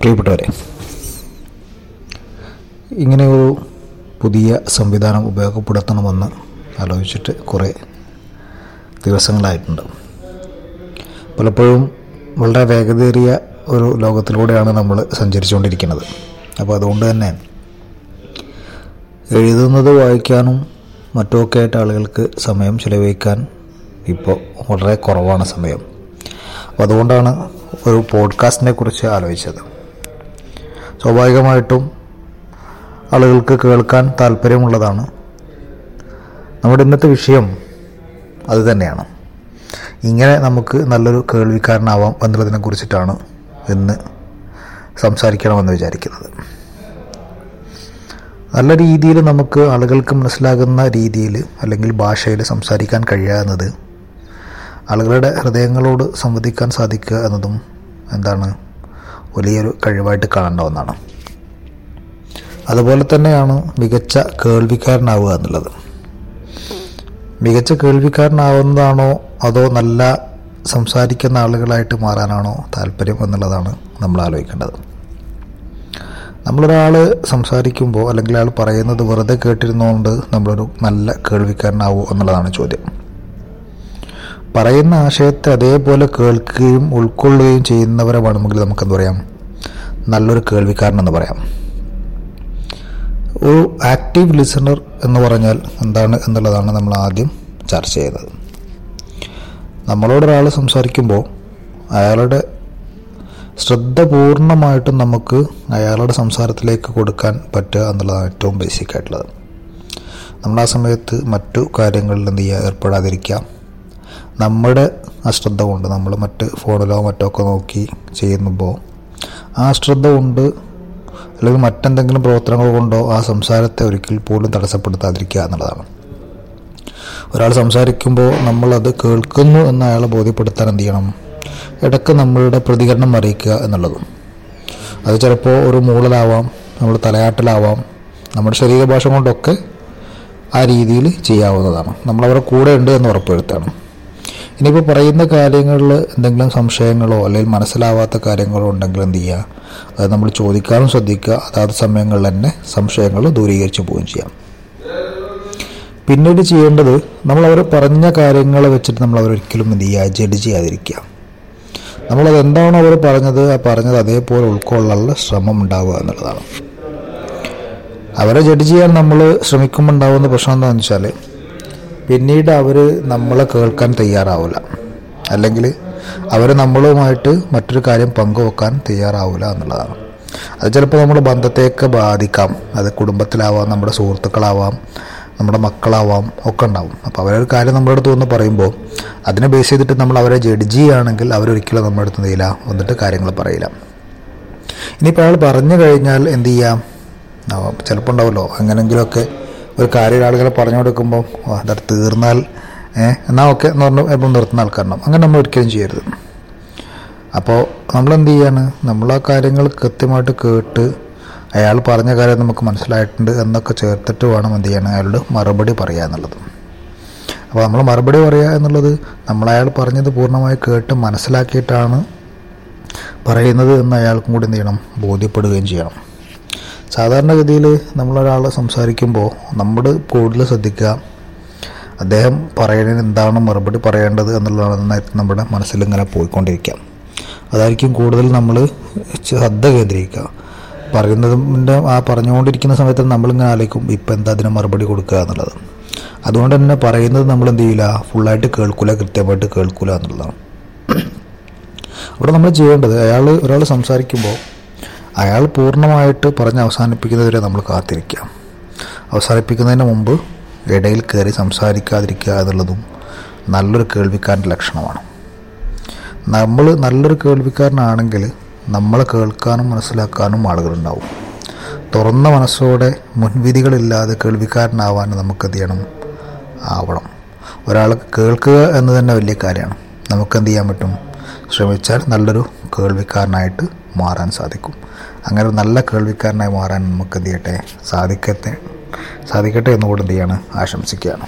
പ്രിയപ്പെട്ടവരെ ഇങ്ങനെ ഒരു പുതിയ സംവിധാനം ഉപയോഗപ്പെടുത്തണമെന്ന് ആലോചിച്ചിട്ട് കുറേ ദിവസങ്ങളായിട്ടുണ്ട്. പലപ്പോഴും വളരെ വേഗതയേറിയ ഒരു ലോകത്തിലൂടെയാണ് നമ്മൾ സഞ്ചരിച്ചുകൊണ്ടിരിക്കുന്നത്. അപ്പോൾ അതുകൊണ്ട് തന്നെ എഴുതുന്നത് വായിക്കാനും മറ്റുമൊക്കെ ആയിട്ട് ആളുകൾക്ക് സമയം ചിലവഴിക്കാൻ ഇപ്പോൾ വളരെ കുറവാണ് സമയം. അതുകൊണ്ടാണ് ഒരു പോഡ്കാസ്റ്റിനെ കുറിച്ച് ആലോചിച്ചത്. സ്വാഭാവികമായിട്ടും ആളുകൾക്ക് കേൾക്കാൻ താല്പര്യമുള്ളതാണ്. നമ്മുടെ ഇന്നത്തെ വിഷയം അത് തന്നെയാണ്. ഇങ്ങനെ നമുക്ക് നല്ലൊരു കേൾവിക്കാരനാവാം എന്നുള്ളതിനെ കുറിച്ചിട്ടാണ് ഇന്ന് സംസാരിക്കണമെന്ന് വിചാരിക്കുന്നത്. നല്ല രീതിയിൽ നമുക്ക് ആളുകൾക്ക് മനസ്സിലാകുന്ന രീതിയിൽ അല്ലെങ്കിൽ ഭാഷയിൽ സംസാരിക്കാൻ കഴിയുക ആളുകളുടെ ഹൃദയങ്ങളോട് സംവദിക്കാൻ സാധിക്കുക എന്നതും എന്താണ് വലിയൊരു കഴിവായിട്ട് കാണേണ്ട ഒന്നാണ്. അതുപോലെ തന്നെയാണ് മികച്ച കേൾവിക്കാരനാവുക എന്നുള്ളത്. മികച്ച കേൾവിക്കാരനാവുന്നതാണോ അതോ നല്ല സംസാരിക്കുന്ന ആളുകളായിട്ട് മാറാനാണോ താല്പര്യം എന്നുള്ളതാണ് നമ്മൾ ആലോചിക്കേണ്ടത്. നമ്മളൊരാൾ സംസാരിക്കുമ്പോൾ അല്ലെങ്കിൽ അയാൾ പറയുന്നത് വെറുതെ കേട്ടിരുന്നുകൊണ്ട് നമ്മളൊരു നല്ല കേൾവിക്കാരനാവോ എന്നുള്ളതാണ് ചോദ്യം. പറയുന്ന ആശയത്തെ അതേപോലെ കേൾക്കുകയും ഉൾക്കൊള്ളുകയും ചെയ്യുന്നവരെ വേണമെങ്കിൽ നമുക്കെന്ത് പറയാം? നല്ലൊരു കേൾവിക്കാരനെന്ന് പറയാം. ഒരു ആക്റ്റീവ് ലിസണർ എന്ന് പറഞ്ഞാൽ എന്താണ് എന്നുള്ളതാണ് നമ്മൾ ആദ്യം ചർച്ച ചെയ്യുന്നത്. നമ്മളോടൊരാൾ സംസാരിക്കുമ്പോൾ അയാളുടെ ശ്രദ്ധ പൂർണമായിട്ടും നമുക്ക് അയാളുടെ സംസാരത്തിലേക്ക് കൊടുക്കാൻ പറ്റുക എന്നുള്ളതാണ് ഏറ്റവും ബേസിക് ആയിട്ടുള്ളത്. നമ്മൾ ആ സമയത്ത് മറ്റു കാര്യങ്ങളിൽ എന്ത് ചെയ്യുക ഏർപ്പെടാതിരിക്കുക. നമ്മുടെ അശ്രദ്ധ കൊണ്ട് നമ്മൾ മറ്റ് ഫോണിലോ മറ്റോ ഒക്കെ നോക്കി ചെയ്യുമ്പോൾ ആ അശ്രദ്ധ കൊണ്ട് അല്ലെങ്കിൽ മറ്റെന്തെങ്കിലും പ്രവർത്തനങ്ങൾ കൊണ്ടോ ആ സംസാരത്തെ ഒരിക്കൽ പോലും തടസ്സപ്പെടുത്താതിരിക്കുക എന്നുള്ളതാണ്. ഒരാൾ സംസാരിക്കുമ്പോൾ നമ്മളത് കേൾക്കുന്നു എന്ന് അയാളെ ബോധ്യപ്പെടുത്താൻ എന്ത് ചെയ്യണം? ഇടയ്ക്ക് നമ്മളുടെ പ്രതികരണം അറിയിക്കുക എന്നുള്ളതും. അത് ചിലപ്പോൾ ഒരു മൂളലാവാം നമ്മൾ തലയാട്ടിലാവാം നമ്മുടെ ശരീരഭാഷ കൊണ്ടൊക്കെ ആ രീതിയിൽ ചെയ്യാവുന്നതാണ്. നമ്മളവരുടെ കൂടെ ഉണ്ട് എന്ന് ഉറപ്പുവരുത്തണം. ഇനിയിപ്പോൾ പറയുന്ന കാര്യങ്ങളിൽ എന്തെങ്കിലും സംശയങ്ങളോ അല്ലെങ്കിൽ മനസ്സിലാവാത്ത കാര്യങ്ങളോ ഉണ്ടെങ്കിൽ എന്ത് ചെയ്യുക അത് നമ്മൾ ചോദിക്കാനും ശ്രദ്ധിക്കുക. അതാത് സമയങ്ങളിൽ തന്നെ സംശയങ്ങൾ ദൂരീകരിച്ച് പോവുകയും ചെയ്യാം. പിന്നീട് ചെയ്യേണ്ടത് നമ്മൾ അവർ പറഞ്ഞ കാര്യങ്ങൾ വെച്ചിട്ട് നമ്മൾ അവരൊരിക്കലും എന്ത് ചെയ്യുക ജഡ്ജ് ചെയ്യാതിരിക്കുക. നമ്മളത് എന്താണോ അവർ പറഞ്ഞത് ആ പറഞ്ഞത് അതേപോലെ ഉൾക്കൊള്ളാനുള്ള ശ്രമം ഉണ്ടാവുക എന്നുള്ളതാണ്. അവരെ ജഡ്ജ് ചെയ്യാൻ നമ്മൾ ശ്രമിക്കുമ്പോൾ ഉണ്ടാവുന്ന പ്രശ്നം എന്താണെന്ന് വെച്ചാൽ പിന്നീട് അവർ നമ്മളെ കേൾക്കാൻ തയ്യാറാവില്ല അല്ലെങ്കിൽ അവർ നമ്മളുമായിട്ട് മറ്റൊരു കാര്യം പങ്കുവെക്കാൻ തയ്യാറാവില്ല എന്നുള്ളതാണ്. അത് ചിലപ്പോൾ നമ്മൾ ബന്ധത്തെയൊക്കെ ബാധിക്കാം. അത് കുടുംബത്തിലാവാം നമ്മുടെ സുഹൃത്തുക്കളാവാം നമ്മുടെ മക്കളാവാം ഒക്കെ ഉണ്ടാവും. അപ്പോൾ അവരൊരു കാര്യം നമ്മുടെ അടുത്ത് വന്ന് പറയുമ്പോൾ അതിനെ ബേസ് ചെയ്തിട്ട് നമ്മൾ അവരെ ജഡ്ജ് ചെയ്യുകയാണെങ്കിൽ അവരൊരിക്കലും നമ്മുടെ അടുത്ത് നീല വന്നിട്ട് കാര്യങ്ങൾ പറയില്ല. ഇനിയിപ്പോൾ അയാൾ പറഞ്ഞു കഴിഞ്ഞാൽ എന്ത് ചെയ്യാം? ചിലപ്പോൾ ഉണ്ടാവുമല്ലോ. എങ്ങനെങ്കിലുമൊക്കെ ഒരു കാര്യം ആളുകളെ പറഞ്ഞു കൊടുക്കുമ്പോൾ അത് തീർന്നാൽ എന്നാൽ ഓക്കെ എന്ന് പറഞ്ഞു എപ്പോൾ നിർത്തുന്ന ആൾക്കാരണം അങ്ങനെ നമ്മൾ ഒരിക്കലും ചെയ്യരുത്. അപ്പോൾ നമ്മൾ എന്ത് ചെയ്യാണ്? നമ്മൾ ആ കാര്യങ്ങൾ കൃത്യമായിട്ട് കേട്ട് അയാൾ പറഞ്ഞ കാര്യം നമുക്ക് മനസ്സിലായിട്ടുണ്ട് എന്നൊക്കെ ചേർത്തിട്ട് വേണം എന്ത് ചെയ്യണം? അയാളോട് മറുപടി പറയുക എന്നുള്ളത്. അപ്പോൾ നമ്മൾ മറുപടി പറയുക എന്നുള്ളത് നമ്മൾ അയാൾ പറഞ്ഞത് പൂർണമായി കേട്ട് മനസ്സിലാക്കിയിട്ടാണ് പറയുന്നത് എന്ന് അയാൾക്കും കൂടി എന്ത് ചെയ്യണം? ബോധ്യപ്പെടുകയും ചെയ്യണം. സാധാരണഗതിയിൽ നമ്മളൊരാൾ സംസാരിക്കുമ്പോൾ നമ്മൾ കൂടുതൽ ശ്രദ്ധിക്കുക. അദ്ദേഹം പറയുന്നതിന് എന്താണ് മറുപടി പറയേണ്ടത് എന്നുള്ളതാണ് നമ്മുടെ മനസ്സിൽ ഇങ്ങനെ പോയിക്കൊണ്ടിരിക്കുക. അതായിരിക്കും കൂടുതൽ നമ്മൾ ശ്രദ്ധ കേന്ദ്രീകരിക്കുക. പറയുന്നതിന്റെ ആ പറഞ്ഞുകൊണ്ടിരിക്കുന്ന സമയത്ത് നമ്മളിങ്ങനെ ആലോചിക്കും ഇപ്പം എന്താ അതിന് മറുപടി കൊടുക്കുക എന്നുള്ളത്. അതുകൊണ്ട് തന്നെ പറയുന്നത് നമ്മൾ എന്ത് ചെയ്യില്ല ഫുള്ളായിട്ട് കേൾക്കില്ല കൃത്യമായിട്ട് കേൾക്കില്ല എന്നുള്ളതാണ്. അവിടെ നമ്മൾ ചെയ്യേണ്ടത് അയാൾ ഒരാൾ സംസാരിക്കുമ്പോൾ അയാൾ പൂർണമായിട്ട് പറഞ്ഞ് അവസാനിപ്പിക്കുന്നതുവരെ നമ്മൾ കാത്തിരിക്കാം. അവസാനിപ്പിക്കുന്നതിന് മുമ്പ് ഇടയിൽ കയറി സംസാരിക്കാതിരിക്കുക എന്നുള്ളതും നല്ലൊരു കേൾവിക്കാരന്റെ ലക്ഷണമാണ്. നമ്മൾ നല്ലൊരു കേൾവിക്കാരനാണെങ്കിൽ നമ്മൾ കേൾക്കാനും മനസ്സിലാക്കാനും ആളുകളുണ്ടാവും. തുറന്ന മനസ്സോടെ മുൻവിധികളില്ലാതെ കേൾവിക്കാരനാവാൻ നമുക്ക് എന്ത് ചെയ്യണം? ആവണം. ഒരാൾ കേൾക്കുക എന്ന് തന്നെ വലിയ കാര്യമാണ്. നമുക്ക് എന്ത് ചെയ്യാൻ പറ്റും? ശ്രമിച്ചാൽ നല്ലൊരു കേൾവിക്കാരനായിട്ട് മാറാൻ സാധിക്കും. അങ്ങനെ ഒരു നല്ല കേൾവിക്കാരനായി മാറാൻ നമുക്ക് എന്ത് ചെയ്യട്ടെ സാധിക്കട്ടെ? സാധിക്കട്ടെ എന്നുകൂടെ എന്ത് ചെയ്യാണ്? ആശംസിക്കുകയാണ്.